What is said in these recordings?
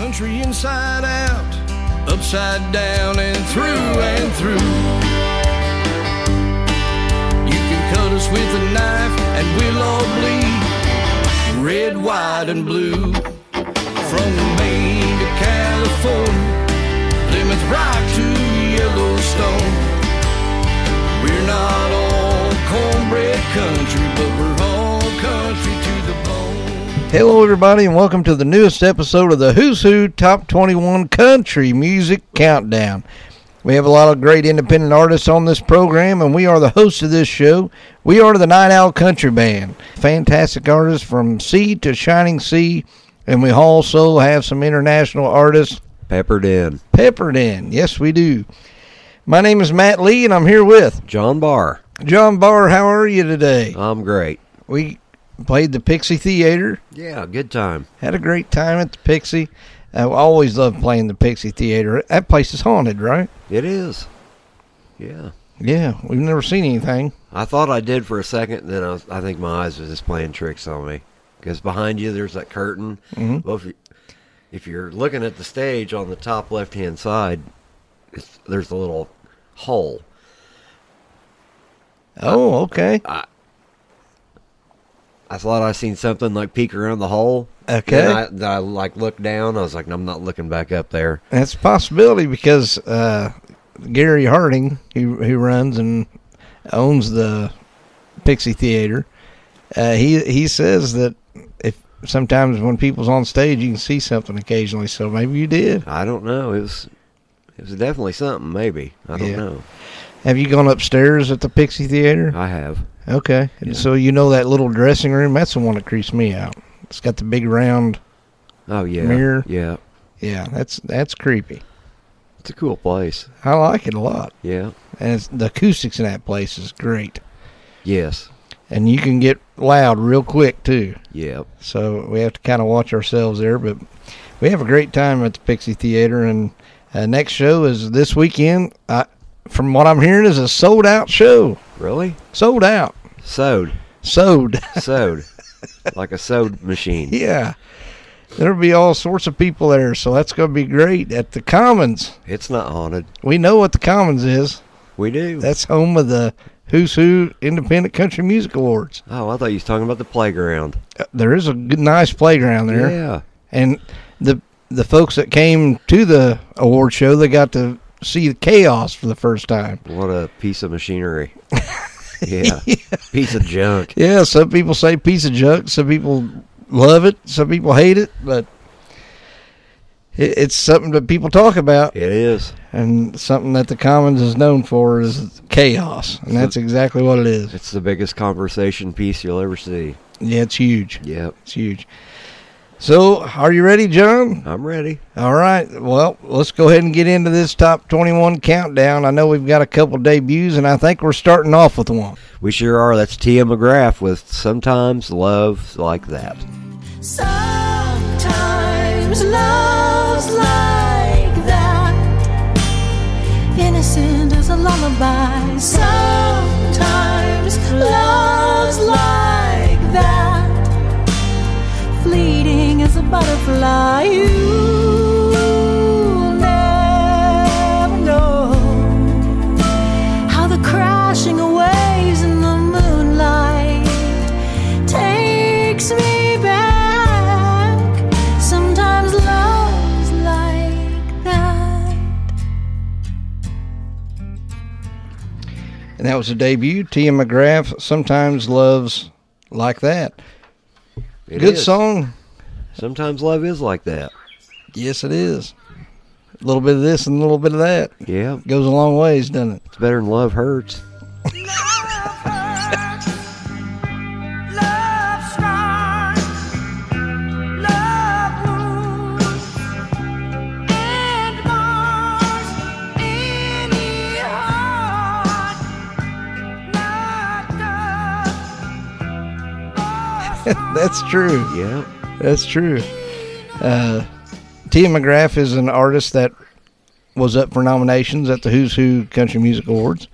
Country inside out, upside down and through and through. You can cut us with a knife and we'll all bleed red, white, and blue. From Maine to California, Plymouth Rock to Yellowstone. We're not all cornbread country, Hello, everybody, and welcome to the newest episode of the Who's Who Top 21 Country Music Countdown. We have a lot of great independent artists on this program, and we are the hosts of this show. We are the Night Owl Country Band. Fantastic artists from sea to shining sea, and we also have some international artists Peppered in. peppered in. Yes, we do. My name is Matt Lee, and I'm here with John Barr. John Barr. How are you today? I'm great. We played the Pixie Theater. Yeah, good time. Had a great time at the Pixie. I always love playing the Pixie Theater. That place is haunted, right? It is. Yeah. Yeah, we've never seen anything. I thought I did for a second, then I, was, I think my eyes was just playing tricks on me. Because behind you, there's that curtain. Mhm. Well, if, you, if you're looking at the stage on the top left hand side, it's, there's a little hole. Oh, okay. I thought I seen something like peek around the hole. Okay. I, I like looked down. I was like, I'm not looking back up there. That's a possibility because uh, Gary Harding, who who runs and owns the Pixie Theater, uh, he he says that if sometimes when people's on stage, you can see something occasionally. So maybe you did. I don't know. It was it was definitely something. Maybe I don't Yeah. know. Have you gone upstairs at the Pixie Theater? I have. Okay. Yeah. So you know that little dressing room? That's the one that creeps me out. It's got the big round. Oh yeah. Mirror? Yeah. Yeah, that's that's creepy. It's a cool place. I like it a lot, Yeah. and it's, the acoustics in that place is great. Yes. And you can get loud real quick too. Yep. So we have to kind of watch ourselves there. But we have a great time at the Pixie Theater, and uh, next show is this weekend. I, from what I'm hearing, is a sold out show. Really? Sold out. Sewed. Sewed. Sewed. like a sewed machine. yeah. There'll be all sorts of people there, so that's going to be great at the Commons. It's not haunted. We know what the Commons is. We do. That's home of the Who's Who Independent Country Music Awards. oh, I thought you was talking about the playground. Uh, There is a good, nice playground there, Yeah. and the the folks that came to the award show, they got to see the chaos for the first time. What a piece of machinery. yeah. Piece of junk. Yeah, some people say piece of junk, some people love it, some people hate it, but it, it's something that people talk about, It is. and something that the Commons is known for is chaos, and that's exactly what it is. It's the biggest conversation piece you'll ever see. Yeah, it's huge. Yeah. It's huge. So, are you ready, John? I'm ready. All right. Well, let's go ahead and get into this top 21 countdown. I know we've got a couple debuts, and I think we're starting off with one. We sure are. That's Tia McGrath with Sometimes Love Like That. Sometimes love's like that, innocent as a lullaby. Sometimes butterfly. You never know how the crashing waves in the moonlight takes me back. Sometimes love's like that. And that was a debut. Tia McGrath sometimes loves like that. It Good is. song. Sometimes love is like that. Yes, it is. A little bit of this and a little bit of that. Yeah. Goes a long ways, doesn't it? It's better than love hurts. That's true. Yeah. That's true. Uh, Tia McGrath is an artist that was up for nominations at the Who's Who Country Music Awards,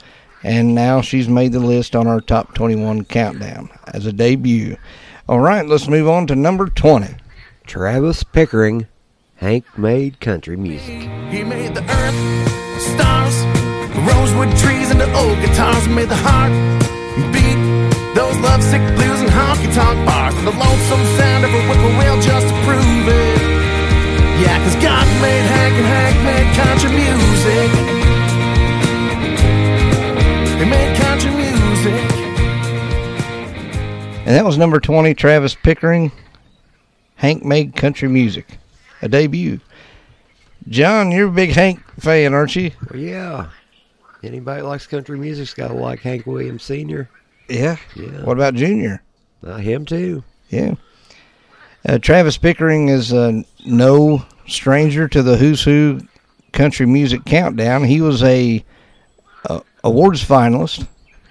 and now she's made the list on our top 21 countdown as a debut. All right, let's move on to number 20. Travis Pickering, Hank made country music. He made the earth, stars, rosewood trees, and the old guitars. Made the heart beat, those lovesick blues and honky tonk bars. And the lonesome sound of a whippoorwill just to prove it. Yeah, cause God made Hank and Hank made country music. He made country music. And that was number 20, Travis Pickering. Hank made country music. A debut. John, you're a big Hank fan, aren't you? Well, yeah. Anybody that likes country music's got to like Hank Williams Sr. Yeah. Yeah. What about Junior? Uh, him too. Yeah. Uh, Travis Pickering is uh, no stranger to the Who's Who Country Music Countdown. He was a uh, awards finalist.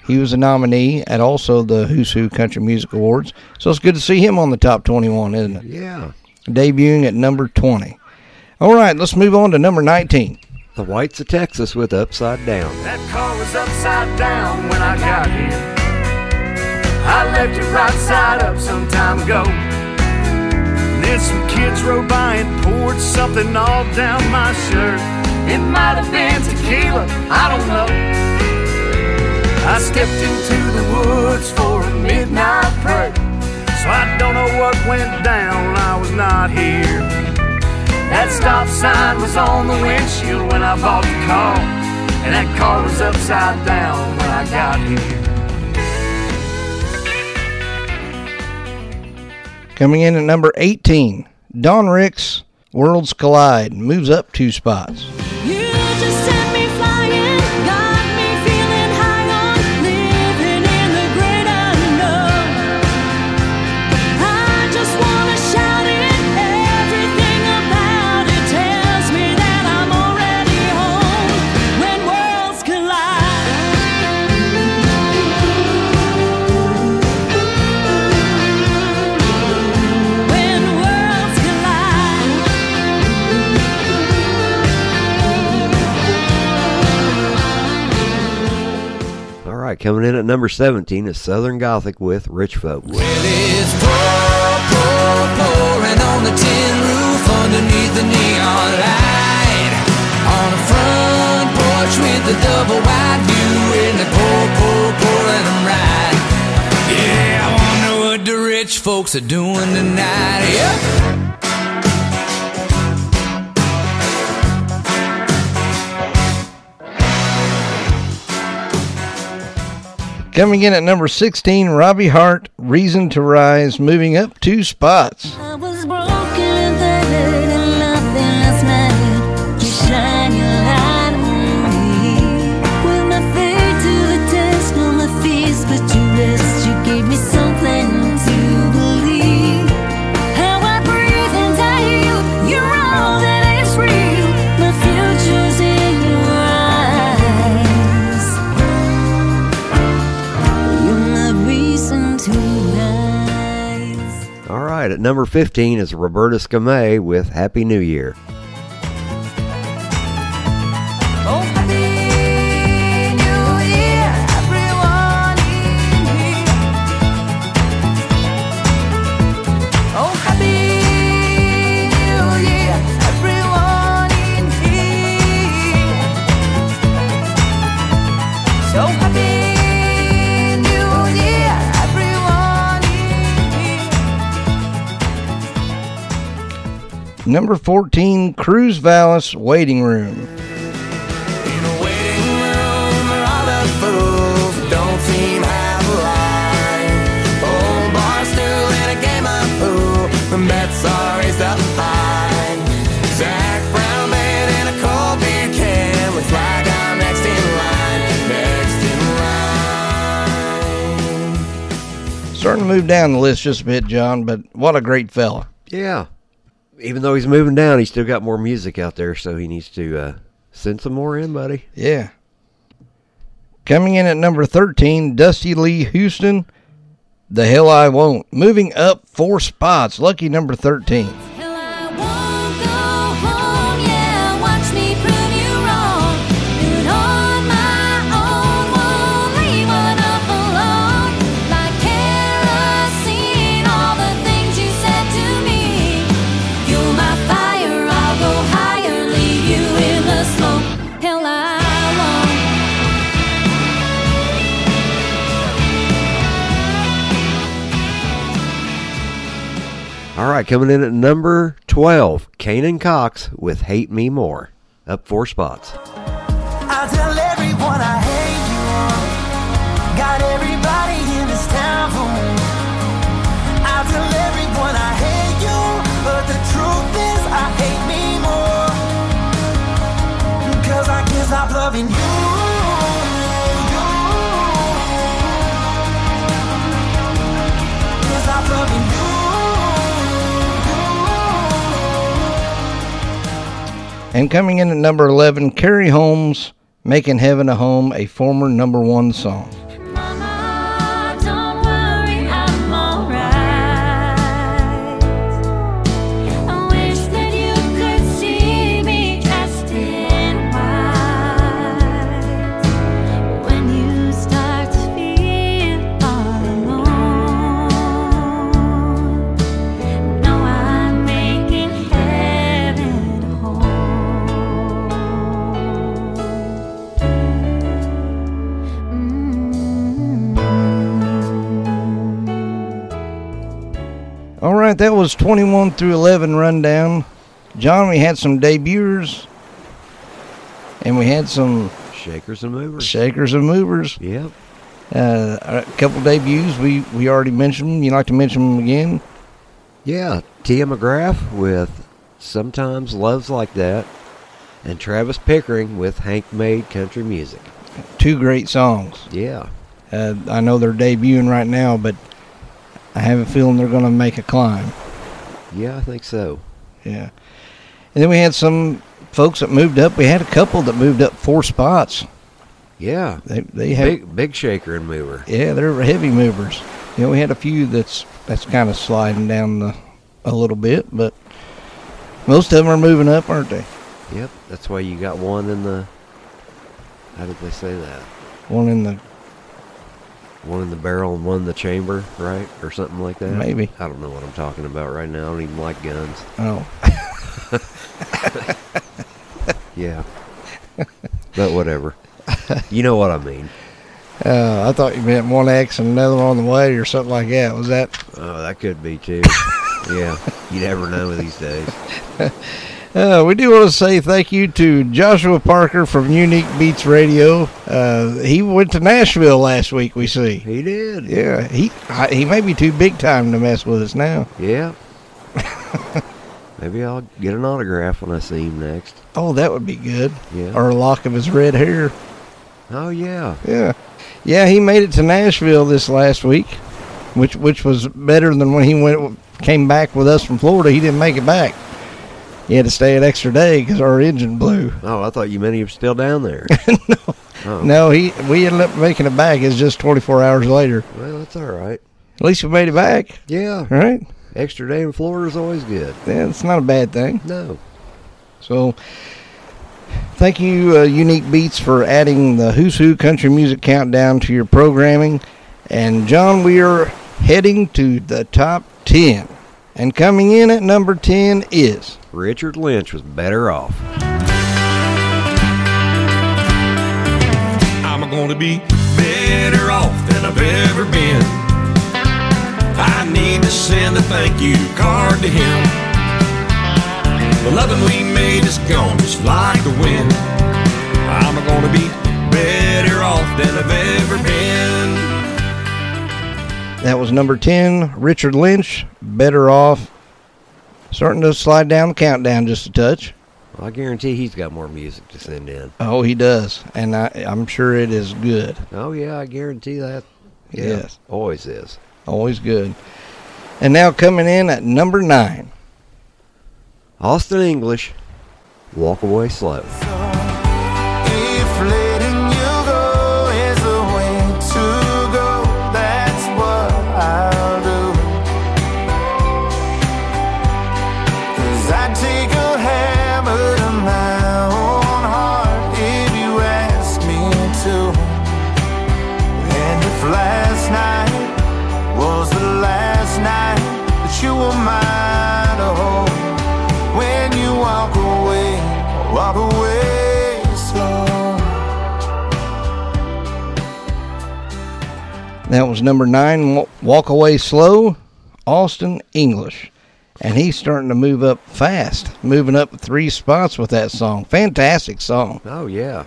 He was a nominee at also the Who's Who Country Music Awards. So it's good to see him on the top 21, isn't it? Yeah. Debuting at number 20. All right, let's move on to number 19. The Whites of Texas with Upside Down. That car was upside down when I got here. I left it right side up some time ago. Then some kids rode by and poured something all down my shirt. It might have been tequila, I don't know. I stepped into the woods for a midnight prayer. So I don't know what went down, I was not here. That stop sign was on the windshield when I bought the car. And that car was upside down when I got here. Coming in at number 18, Don Ricks, Worlds Collide, moves up two spots. You right, coming in at number 17 is Southern Gothic with Rich Folks. Well, it's pour, pour, pouring on the tin roof underneath the neon light. On a front porch with a double wide view, they pour, pour, pour, let 'em ride. Yeah, I wonder what the rich folks are doing tonight. Yeah. Coming in at number 16, Robbie Hart, Reason to Rise, moving up two spots. Right, at number 15 is Roberta Scamay with Happy New Year. Next in line. Next Waiting Room. Starting to move down the list just a bit, John, but what a great fella. Yeah. Even though he's moving down, he's still got more music out there, so he needs to uh, send some more in, buddy. Yeah. Coming in at number 13, Dusty Lee Houston, The Hell I Won't. Moving up four spots. Lucky number 13. Right, coming in at number 12, Kanan Cox with Hate Me More. Up four spots. I tell And coming in at number 11, Carrie Holmes, Making Heaven a Home, a former number one song. Right, that was 21 through 11 rundown. John, we had some debuters, and we had some Shakers and movers. shakers and movers. Yep. Uh, a couple debuts. We we already mentioned them. You like to mention them again? Yeah, Tia McGrath with Sometimes Loves Like That, and Travis Pickering with Hank Made Country Music. Two great songs. Yeah. Uh, I know they're debuting right now, but I have a feeling they're going to make a climb. Yeah, I think so. Yeah. And then we had some folks that moved up. We had a couple that moved up four spots. Yeah. They they have Big big shaker and mover. yeah, they're heavy movers. You know, we had a few that's that's kind of sliding down the a little bit, but most of them are moving up, aren't they? Yep. That's why you got one in the how did they say that? One in the One in the barrel and one in the chamber, right? Or something like that. Maybe. I don't know what I'm talking about right now. I don't even like guns. oh, Yeah. but whatever. You know what I mean. uh, I thought you meant one X and another one on the way or something like that. Was that? Oh, that could be too. yeah. You never know these days. Uh, we do want to say thank you to Joshua Parker from Unique Beats Radio. Uh, he went to Nashville last week. We see. He did. Yeah, he I, he may be too big time to mess with us now. Yeah. Maybe I'll get an autograph when I see him next. Oh, that would be good. Yeah. Or a lock of his red hair. Oh yeah. Yeah, yeah. He made it to Nashville this last week, which which was better than when he went came back with us from Florida. He didn't make it back. He had to stay an extra day because our engine blew. Oh, I thought you meant he was still down there. no, Oh. no. He we ended up making it back. It's just 24 hours later. Well, that's all right. At least we made it back, Yeah. right? Extra day in Florida is always good. Yeah, it's not a bad thing. No. So, thank you, uh, Unique Beats, for adding the Who's Who Country Music Countdown to your programming. And, John, we are heading to the top 10. And coming in at number 10 is. Richard Lynch was better off. I'm gonna be better off than I've ever been. I need to send a thank you card to him. The loving we made is gone just like the wind. I'm gonna be better off than I've ever been. That was number 10, Richard Lynch, Better Off. Starting to slide down the countdown just a touch. Well, I guarantee he's got more music to send in. Oh, he does. And I, I'm sure it is good. Oh yeah, I guarantee that. Yeah, Yes. always is. Always good. And now coming in at number 9. Austin English, walk away slow. Was number nine, Walk Away Slow, Austin English. and he's starting to move up fast, moving up three spots with that song. Fantastic song. Oh yeah,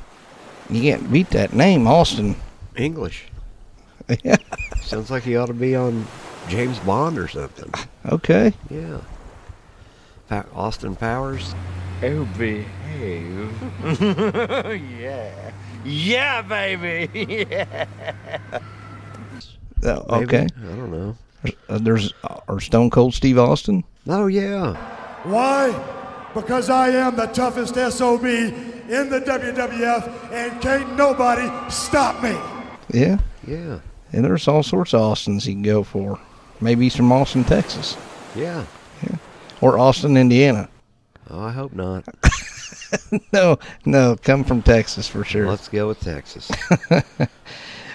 You can't beat that name, Austin. English. Yeah. Sounds like he ought to be on James Bond or something. Okay. Yeah. Pa- Austin Powers. Oh, behave. yeah. Yeah, baby. yeah. Uh, maybe? okay. I don't know. Uh, there's uh, or Stone Cold Steve Austin. Oh yeah. Why? Because I am the toughest SOB in the WWF, and can't nobody stop me. Yeah. Yeah. And there's all sorts of Austins you can go for. Maybe he's from Austin, Texas, Yeah. or Austin, Indiana. Oh, I hope not. No, no, come from Texas for sure. Let's go with Texas.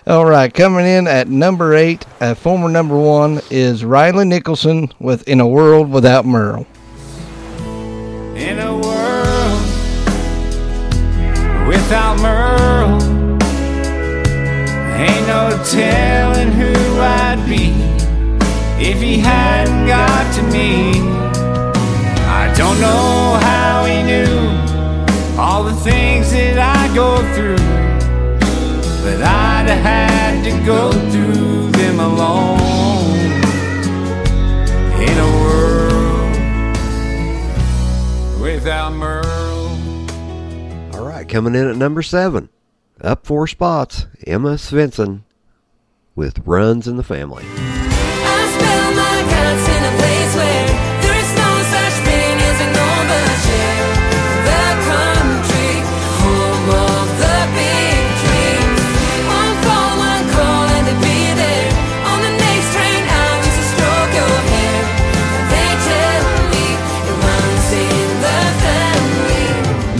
All right, coming in at number eight, uh, former number one is Riley Nicholson with "In a World Without Merle." In a world without Merle, ain't no telling who I'd be if he hadn't got to me. I don't know how he knew all the things that I go through, but Have had to go through them alone. In a world without Merle. All right, coming in at number seven, up four spots, Emma Svensson with "Runs in the Family."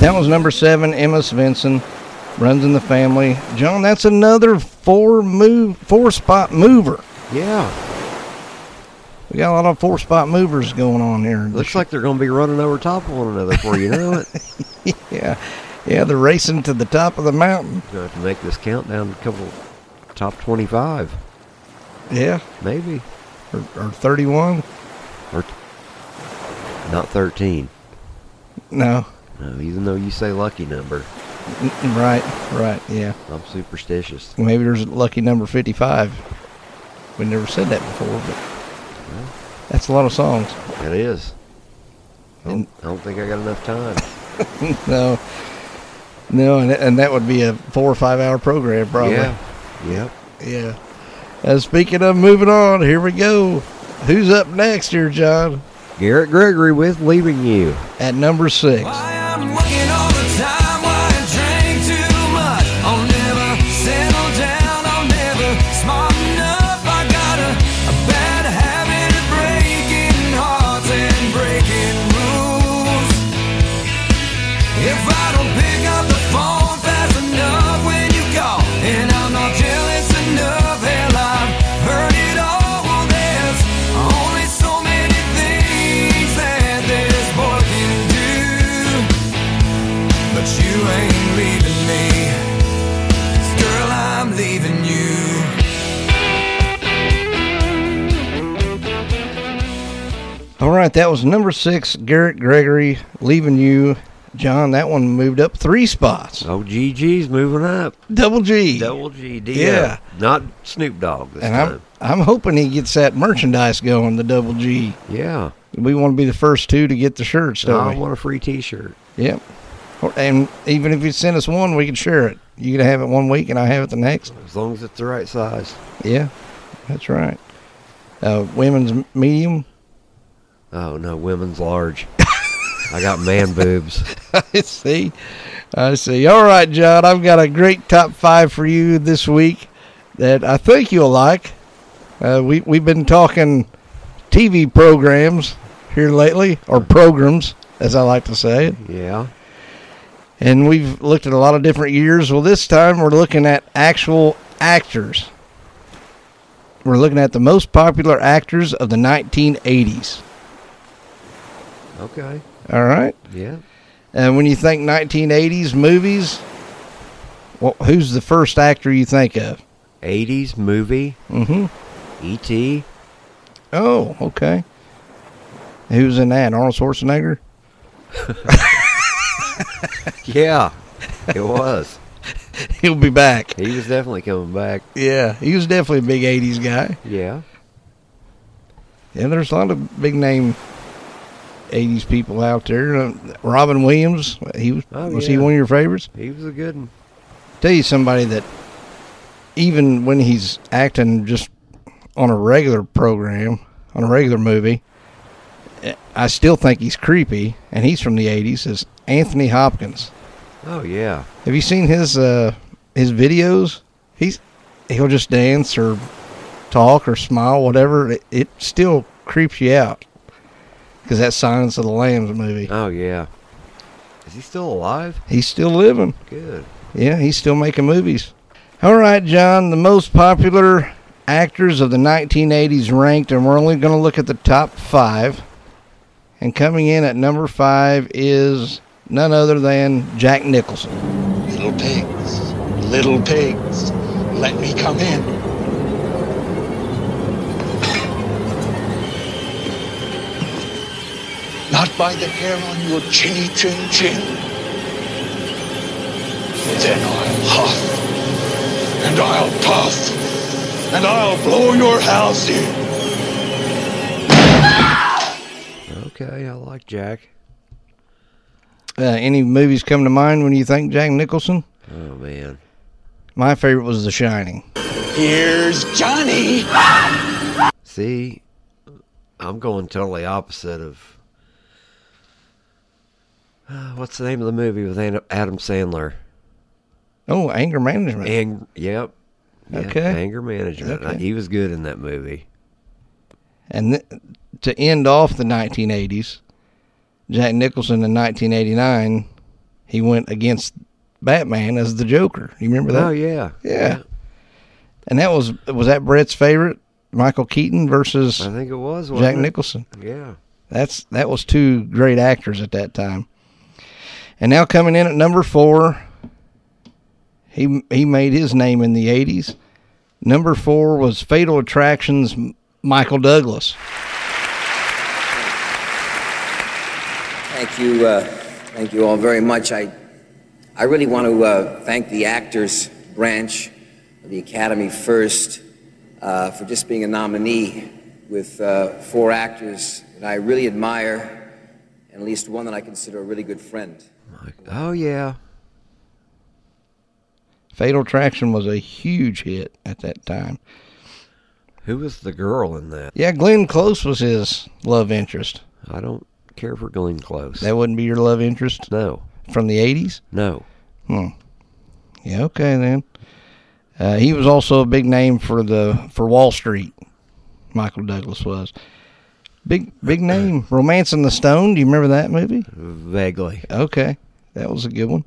That was number seven, Emma Svensson, runs in the family. John, that's another four move, four spot mover. Yeah, We got a lot of four spot movers going on here. looks like they're going to be running over top of one another before you know it. yeah, yeah, they're racing to the top of the mountain. Going to have to make this countdown a couple top twenty-five, Yeah, maybe, or, or thirty-one. or not thirteen. No, No, even though you say lucky number, right, right, yeah. I'm superstitious. Maybe there's a lucky number fifty-five. We never said that before, but that's a lot of songs. It is. I don't, I don't think I got enough time. no, no, and, and that would be a four or five hour program, probably. Yeah. Yep. Yeah. Uh, speaking of moving on, here we go. Who's up next here, John? Garrett Gregory with "Leaving You." At number six. Why right, that was number six, Garrett Gregory, leaving you. John, that one moved up three spots. Oh, GG's moving up. Double G. Double G. D. Yeah. Not Snoop Dogg this and time. I'm I'm hoping he gets that merchandise going, the Double G. Yeah. We want to be the first two to get the shirts, don't I we? want a free T-shirt. Yep. And even if you send us one, we can share it. You can have it one week, and I have it the next. As long as it's the right size. Yeah, that's right. Uh, women's medium. Oh no, women's large. I got man boobs. I see. I see. All right, John. I've got a great top five for you this week that I think you'll like. Uh, we we've been talking TV programs here lately, or programs, as I like to say it, Yeah. and we've looked at a lot of different years. Well, this time we're looking at actual actors. We're looking at the most popular actors of the 1980s. Okay. All right. Yeah. And when you think 1980s movies, well, who's the first actor you think of? 80s movie. Mm-hmm. E.T. Oh, okay. Who's in that? Arnold Schwarzenegger. Yeah, it was. He'll be back. He was definitely coming back. Yeah, he was definitely a big '80s guy. Yeah. And there's a lot of big name '80s people out there. Uh, Robin Williams. He was. Oh, was he one of your favorites? He was a good one. tell you somebody that even when he's acting just on a regular program, on a regular movie, I still think he's creepy, and he's from the '80s. Is Anthony Hopkins? Oh yeah. Have you seen his uh, his videos? He's he'll just dance or talk or smile, whatever. It, it still creeps you out because that Silence of the Lambs movie. Oh yeah. Is he still alive? He's still living. Good. Yeah, he's still making movies. All right, John, the most popular actors of the 1980s ranked, and we're only going to look at the top five. And coming in at number five is none other than Jack Nicholson. Little pigs, little pigs, let me come in. Not by the hair on your chinny chin chin. Then I'll huff, and I'll puff, and I'll blow your house in. Okay, I like Jack. Uh, any movies come to mind when you think Jack Nicholson? Oh man. My favorite was The Shining. Here's Johnny. See, I'm going totally opposite of. What's the name of the movie with Adam Sandler? Oh, Anger Management. Ang- yep. Yeah, Okay. Anger management. Okay. He was good in that movie. And th- to end off the 1980s, Jack Nicholson in 1989, he went against Batman as the Joker. You remember that? Oh yeah. Yeah. And that was was that Brett's favorite, Michael Keaton versus I think it was Jack it? Nicholson. Yeah. That's that was two great actors at that time. And now coming in at number four, he he made his name in the '80s. Number four was Fatal Attractions, Michael Douglas. Thank you, uh, thank you all very much. I, I really want to uh, thank the actors branch of the Academy first uh, for just being a nominee with uh, four actors that I really admire, and at least one that I consider a really good friend. Oh yeah. Fatal Attraction was a huge hit at that time. Who was the girl in that? Yeah, Glenn Close was his love interest. I don't care for Glenn Close. That wouldn't be your love interest no. from the '80s. No. Hmm. Yeah. Okay then. Uh, he was also a big name for the for Wall Street. Michael Douglas was big big name. Romancing the Stone. Do you remember that movie? Vaguely. Okay, that was a good one.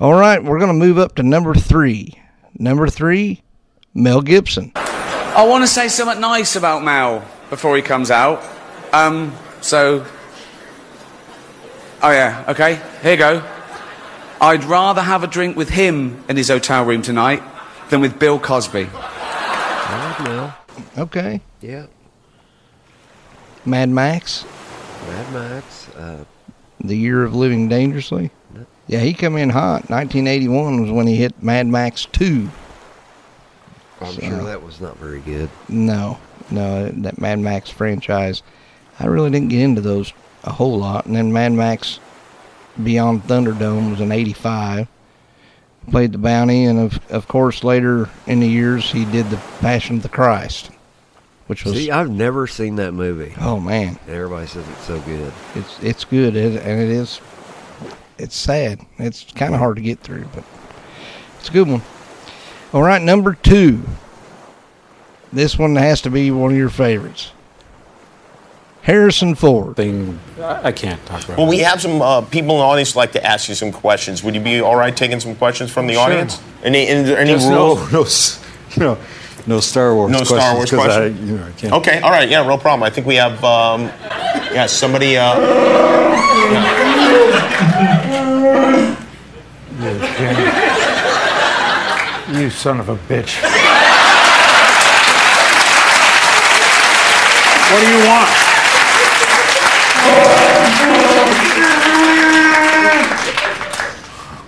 All right, we're gonna move up to number three. Number three, Mel Gibson. I want to say something nice about Mel before he comes out. Um, so. Oh, yeah, okay, here you go. I'd rather have a drink with him in his hotel room tonight than with Bill Cosby. I like Mel. Okay, Yeah. Mad Max, Mad Max. Uh, The Year of Living Dangerously. Yeah, he come in hot. 1981 was when he hit Mad Max 2. I'm So- sure that was not very good. No, no, that Mad Max franchise. I really didn't get into those a whole lot. And then Mad Max Beyond Thunderdome was in '85. Played the bounty, and of of course later in the years he did the Passion of the Christ, which was See, I've never seen that movie. oh man, And everybody says it's so good. it's it's good, and it is. It's sad. It's kind of hard to get through, but it's a good one. All right, number two. This one has to be one of your favorites. Harrison Ford. Thing I I can't talk about. Well, we have some uh, people in the audience like to ask you some questions. Would you be all right taking some questions from the Sure. audience? Any, any, any rules? no, no, s- you know, no Star Wars. No Star Wars question. I, you know, I can't. Okay, all right, yeah, no problem. I think we have, um, yeah, somebody. Uh. Yeah, you son of a bitch. what do you want?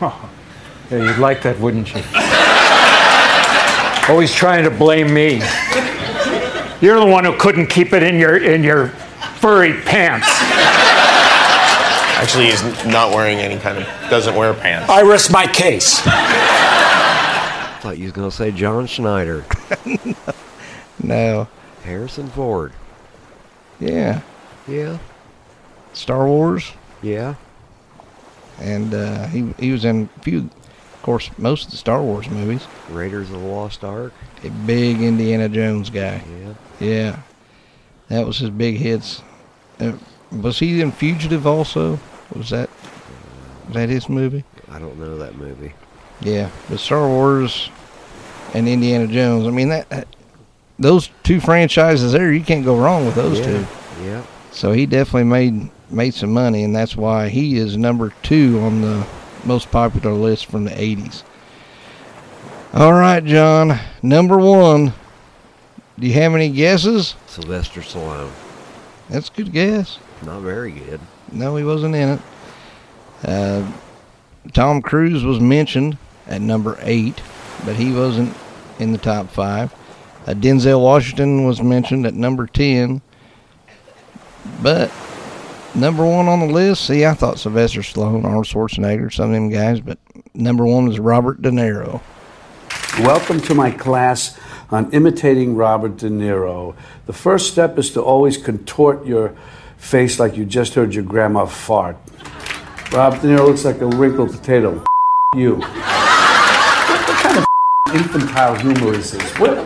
Oh, yeah, you'd like that, wouldn't you? Always trying to blame me. You're the one who couldn't keep it in your in your furry pants. Actually, he's not wearing any kind of, doesn't wear pants. I rest my case. I Thought you was gonna say John Schneider. No. Harrison Ford. Yeah. Yeah. Star Wars. Yeah. And uh, he he was in a few, of course, most of the Star Wars movies. Raiders of the Lost Ark. A big Indiana Jones guy. Yeah. Yeah. That was his big hits. Uh, was he in Fugitive also? Was that was that his movie? I don't know that movie. Yeah, but Star Wars and Indiana Jones. I mean that, those two franchises there, you can't go wrong with those yeah. two. Yeah. So he definitely made made some money, and that's why he is number two on the most popular list from the '80s. All right, John, number one. Do you have any guesses? Sylvester Stallone. That's a good guess. Not very good. No, he wasn't in it. Uh, Tom Cruise was mentioned at number eight, but he wasn't in the top five. Uh, Denzel Washington was mentioned at number 10. But number one on the list, see, I thought Sylvester Stallone, Arnold Schwarzenegger, some of them guys, but number one is Robert De Niro. Welcome to my class on imitating Robert De Niro. The first step is to always contort your face like you just heard your grandma fart. Robert De Niro looks like a wrinkled potato. You. What, kind of infantile humor is this? What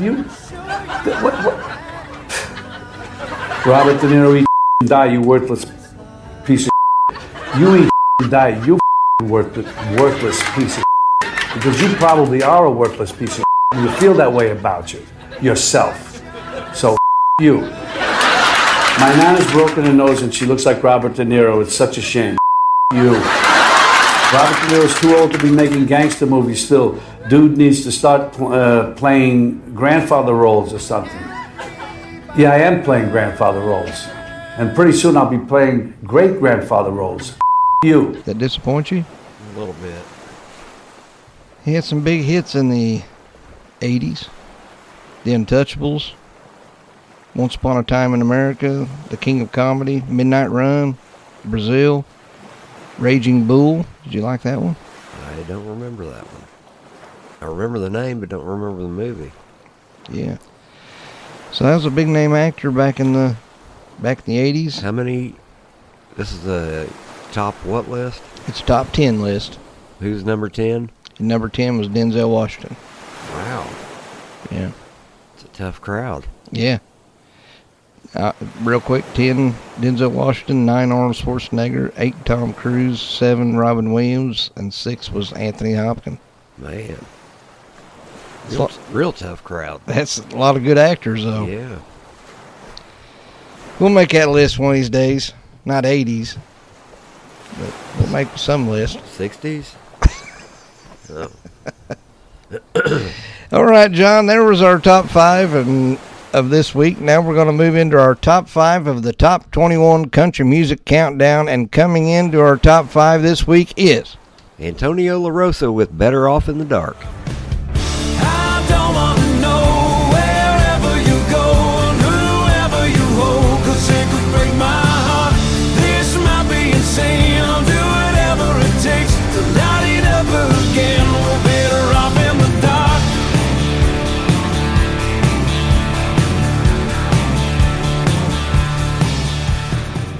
you? What? what? Robert De Niro, eat and die, you worthless piece of. You eat and die, you worthless, worthless piece of because you probably are a worthless piece of and you feel that way about you yourself. So you. My nana's broken her nose and she looks like Robert De Niro. It's such a shame. You. Robert De Niro's too old to be making gangster movies still. Dude needs to start uh, playing grandfather roles or something. Yeah, I am playing grandfather roles. And pretty soon I'll be playing great grandfather roles. You. That disappoint you? A little bit. He had some big hits in the 80s. The Untouchables, Once Upon a Time in America, The King of Comedy, Midnight Run, Brazil, Raging Bull. Did you like that one? I don't remember that one. I remember the name, but don't remember the movie. Yeah. So that was a big name actor back in the back in the 80s. How many? This is the top what list? It's top 10 list. Who's number 10? And number 10 was Denzel Washington. Wow. Yeah. It's a tough crowd. Yeah. Uh, real quick 10 Denzel Washington, 9 Arnold Schwarzenegger, 8 Tom Cruise, 7 Robin Williams, and 6 was Anthony Hopkins. Man. Real, real tough crowd. That's a lot of good actors, though. Yeah. We'll make that list one of these days. Not 80s, but we'll make some list. 60s? oh. All right, John, there was our top five and of this week. Now we're going to move into our top five of the top 21 country music countdown. And coming into our top five this week is Antonio LaRosa with Better Off in the Dark.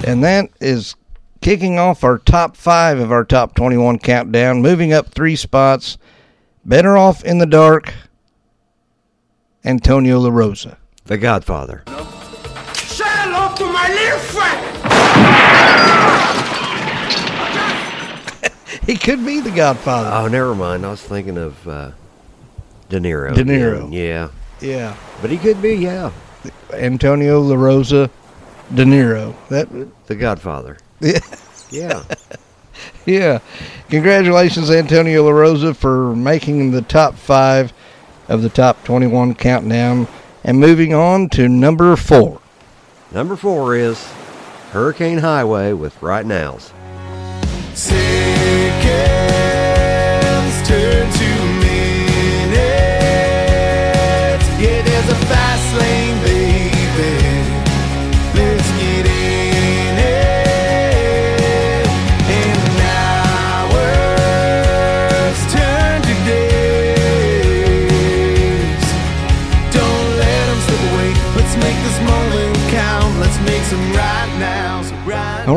And that is kicking off our top five of our top 21 countdown, moving up three spots. Better off in the dark, Antonio La Rosa. The Godfather. Say hello to my little friend. He could be the Godfather. Oh, never mind. I was thinking of uh, De Niro. De Niro. Yeah. Yeah. But he could be, yeah. Antonio LaRosa De Niro. That The Godfather. Yeah. Yeah. yeah. Congratulations, Antonio LaRosa, for making the top five of the top 21 countdown. And moving on to number four. Number four is Hurricane Highway with Right Nows. Sé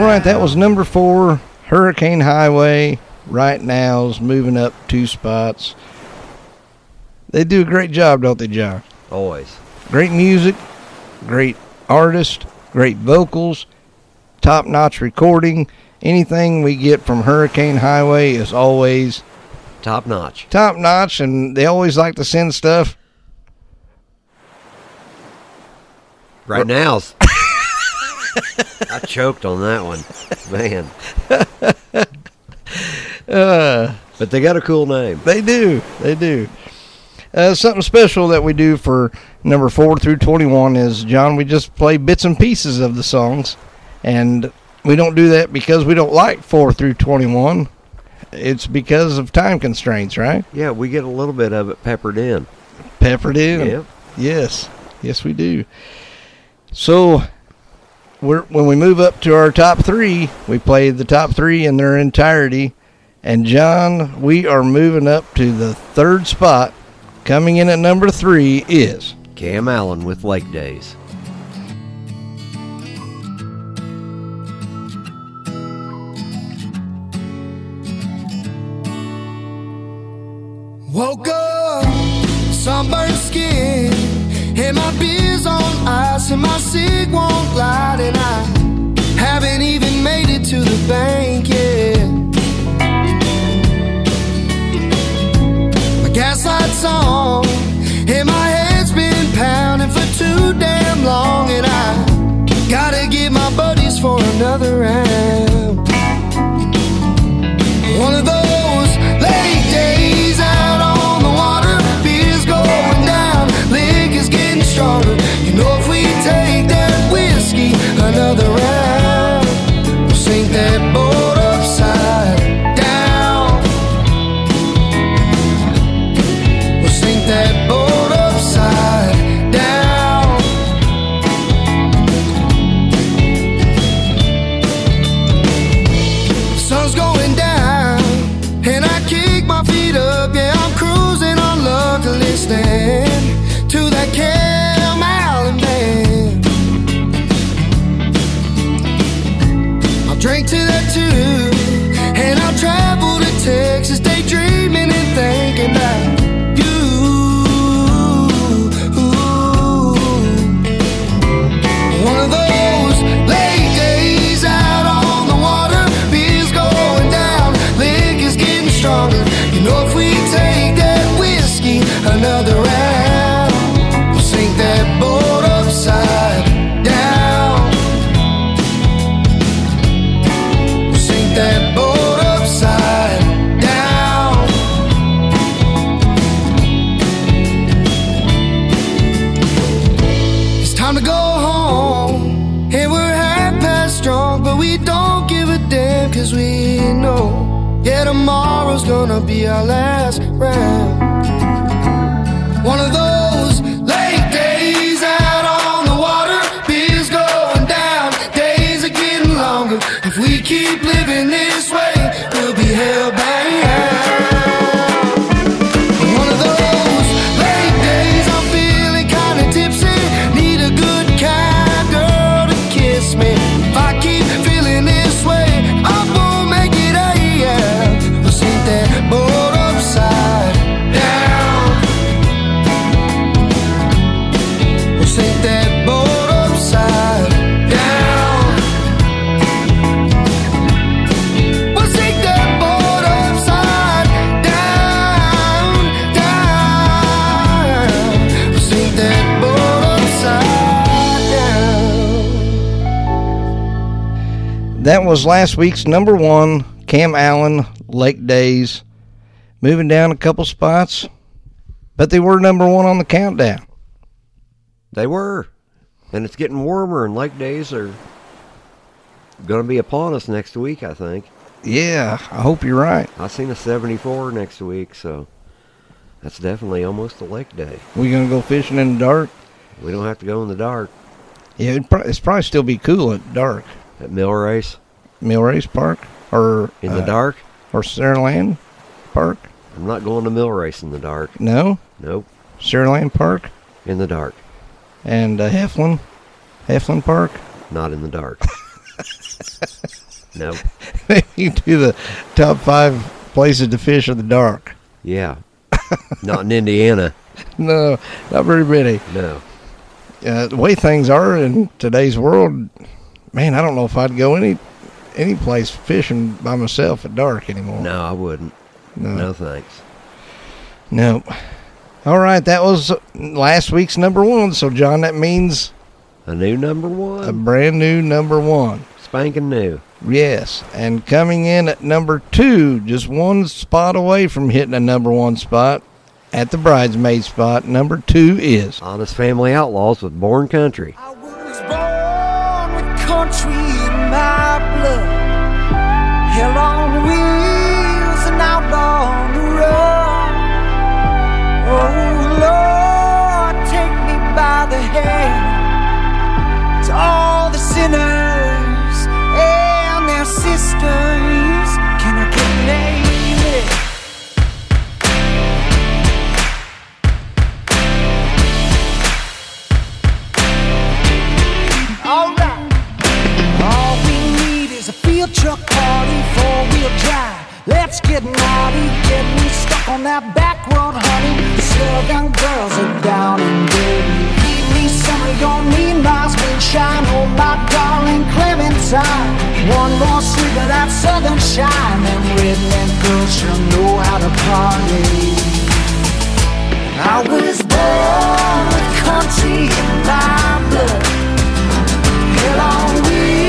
All right, that was number four, Hurricane Highway. Right now's moving up two spots. They do a great job, don't they, John? Always. Great music, great artist, great vocals, top notch recording. Anything we get from Hurricane Highway is always Top notch. top notch, and they always like to send stuff. Right now's. I choked on that one, man. Uh, But they got a cool name. They do. They do. Uh, something special that we do for number four through 21 is, John, we just play bits and pieces of the songs. And we don't do that because we don't like four through 21. It's because of time constraints, right? Yeah, we get a little bit of it peppered in. Peppered in. Yep. Yes. Yes, we do. So, we're, when we move up to our top three, we play the top three in their entirety. And John, we are moving up to the third spot. Coming in at number three is Cam Allen with Lake Days. Woke up, and my beer's on ice, and my cig won't light, and I haven't even made it to the bank yet. My gas light's on, and my head's been pounding for too damn long, and I gotta get my buddies for another round. One of those One of those was last week's number one, Cam Allen, Lake Days. Moving down a couple spots, but they were number one on the countdown. They were. And it's getting warmer, and lake days are going to be upon us next week, I think. Yeah, I hope you're right. I seen a 74 next week, so that's definitely almost a lake day. We gonna go fishing in the dark? We don't have to go in the dark. Yeah, it'd pro- it's probably still be cool at dark. At Mill Race? Mill Race Park or In the uh, dark? or Saraland Park? I'm not going to Millrace in the dark. No, Nope. Saraland Park In the dark. and uh, Heflin, Heflin Park. Not in the dark. Nope. Maybe you do the top five places to fish in the dark. Yeah. Not in Indiana. No, not very many. No. Uh, the way things are in today's world, man, I don't know if I'd go any any place fishing by myself at dark anymore. No, I wouldn't. No. No, thanks. Nope. All right, that was last week's number one. So, John, that means A new number one, a brand new number one. Spanking new. Yes, and coming in at number two, just one spot away from hitting a number one spot at the bridesmaid spot. Number two is Honest Family Outlaws with Born Country. Hell on wheels and outlaw on the run. Oh Lord, take me by the hand to all the sinners and their sisters. Field truck party, four wheel drive. Let's get naughty, get me stuck on that back road, honey. Southern girls are down and dirty. Give me some of your mean miles, moonshine, oh my darling Clementine. One more sweet of that southern shine, and redneck girls sure know how to party. I was born with country in my blood. Hell on wheels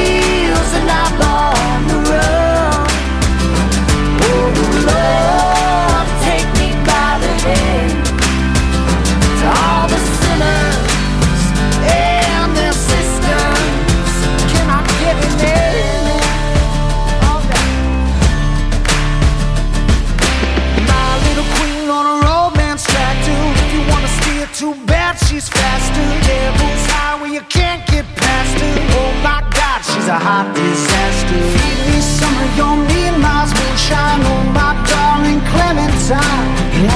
a hot disaster. Feed me of your mean miles, moonshine. Oh my darling Clementine.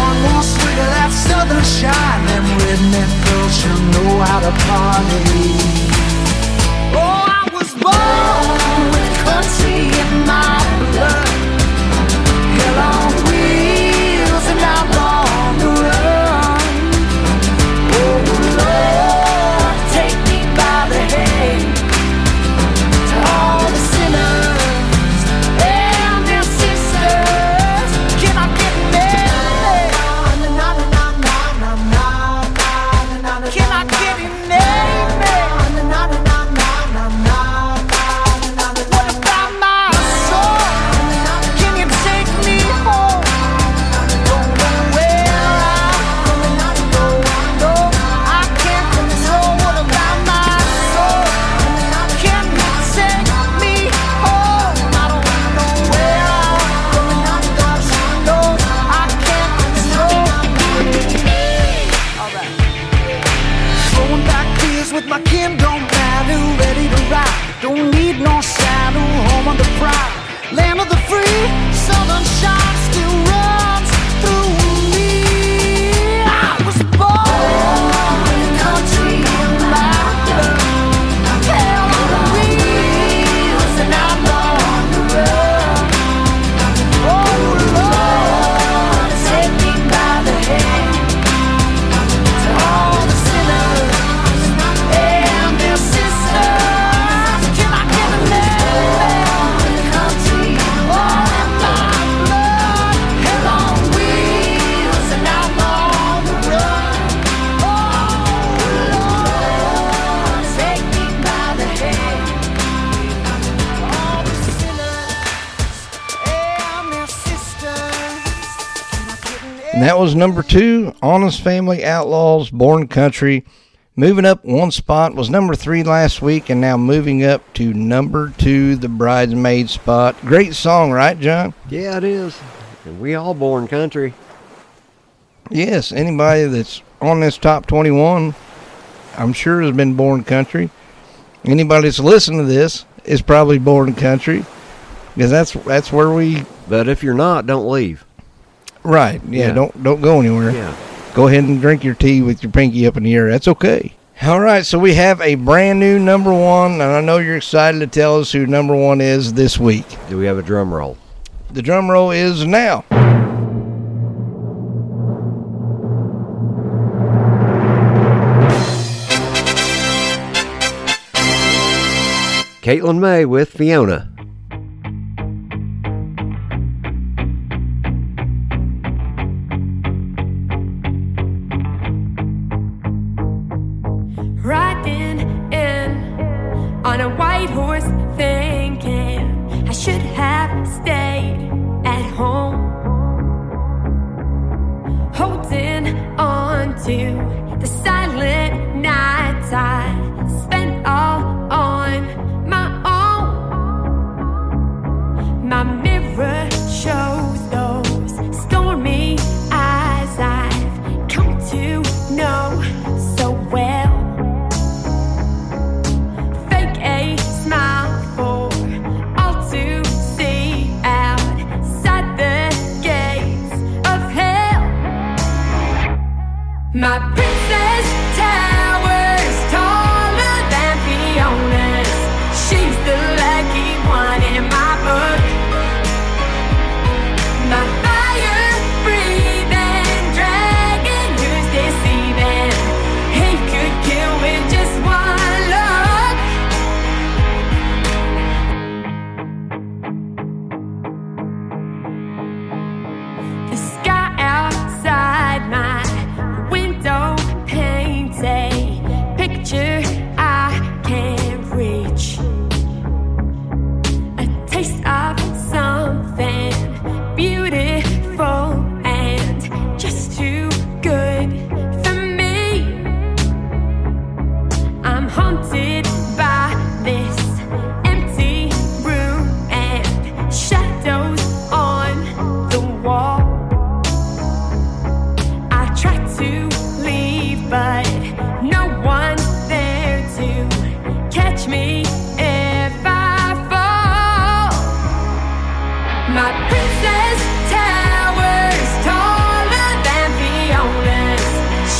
One more swig of that southern shine. Them redneck girls sure know how to party. Oh, I was born with country in my blood. And that was number two, Honest Family Outlaws, Born Country. Moving up one spot was number three last week, and now moving up to number two, the bridesmaid spot. Great song, right, John? Yeah, it is. And we all born country. Yes, anybody that's on this top 21, I'm sure has been born country. Anybody that's listening to this is probably born country because that's that's where we. But if you're not, don't leave. Right. Yeah, Yeah. Don't don't go anywhere. Yeah. Go ahead and drink your tea with your pinky up in the air. That's okay. All right, so we have a brand new number one, and I know you're excited to tell us who number one is this week. Do we have a drum roll? The drum roll is now. Caitlin May with Fiona.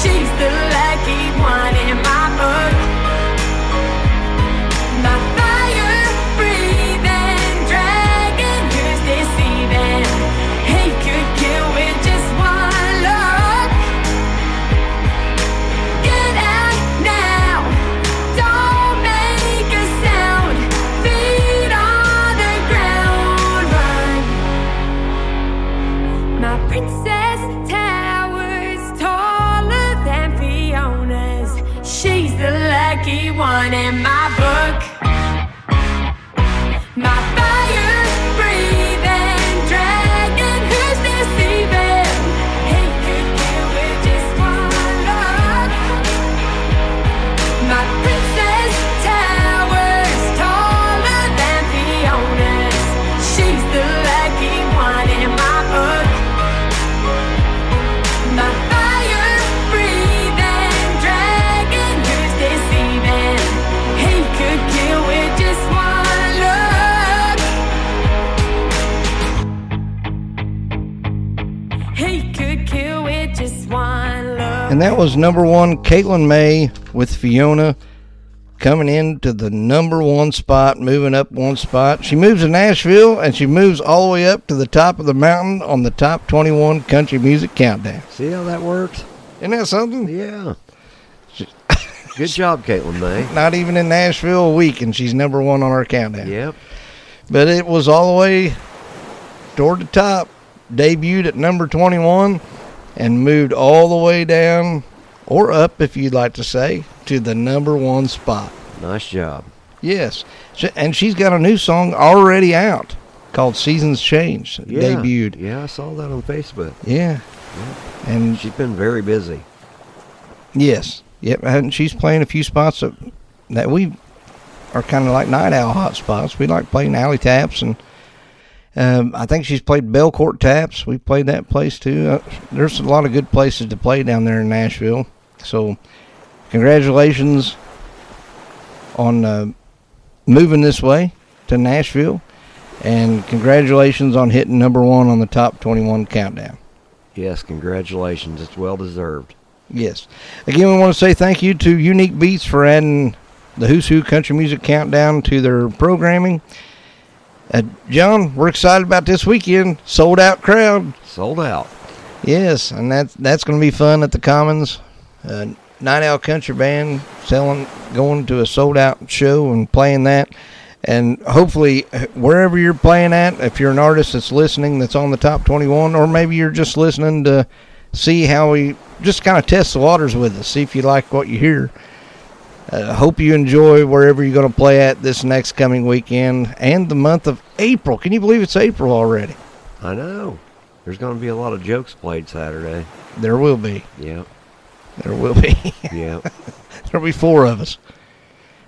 She's the lucky And that was number one, Caitlin May with Fiona coming into the number one spot, moving up one spot. She moves to Nashville and she moves all the way up to the top of the mountain on the top 21 country music countdown. See how that works? Isn't that something? Yeah. Good job, Caitlin May. Not even in Nashville a week, and she's number one on our countdown. Yep. But it was all the way toward the top. Debuted at number 21 and moved all the way down, or up if you'd like to say, to the number one spot. Nice job. Yes. And she's got a new song already out called Seasons Change. Yeah. Debuted. Yeah, I saw that on Facebook. Yeah. And she's been very busy. Yes. Yep. And she's playing a few spots that, that we are kind of like night owl hot spots. We like playing alley taps and um, I think she's played Belcourt Taps. We played that place too. Uh, there's a lot of good places to play down there in Nashville. So, congratulations on uh, moving this way to Nashville, and congratulations on hitting number one on the top 21 countdown. Yes, congratulations. It's well deserved. Yes. Again, we want to say thank you to Unique Beats for adding the Who's Hoo Country Music Countdown to their programming. Uh, John, we're excited about this weekend. Sold out crowd. Sold out. Yes, and that's that's going to be fun at the Commons. Uh, Night Owl Country Band selling, going to a sold out show and playing that. And hopefully, uh, wherever you're playing at, if you're an artist that's listening that's on the top 21, or maybe you're just listening to see how we just kind of test the waters with us, see if you like what you hear. Uh, hope you enjoy wherever you're going to play at this next coming weekend and the month of April. Can you believe it's April already? I know. There's going to be a lot of jokes played Saturday. There will be. Yep. There will be. Yep. There'll be four of us.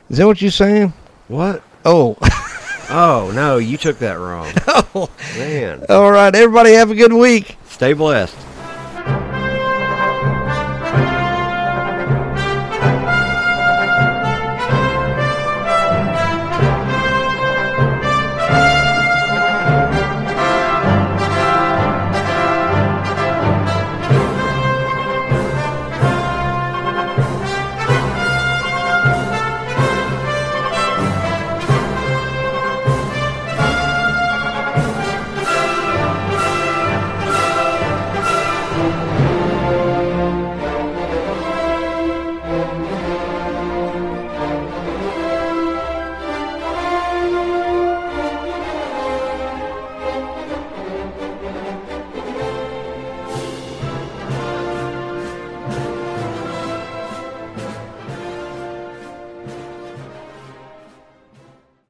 Is that what you're saying? What? Oh. oh, no, you took that wrong. Oh. Man. All right, everybody have a good week. Stay blessed.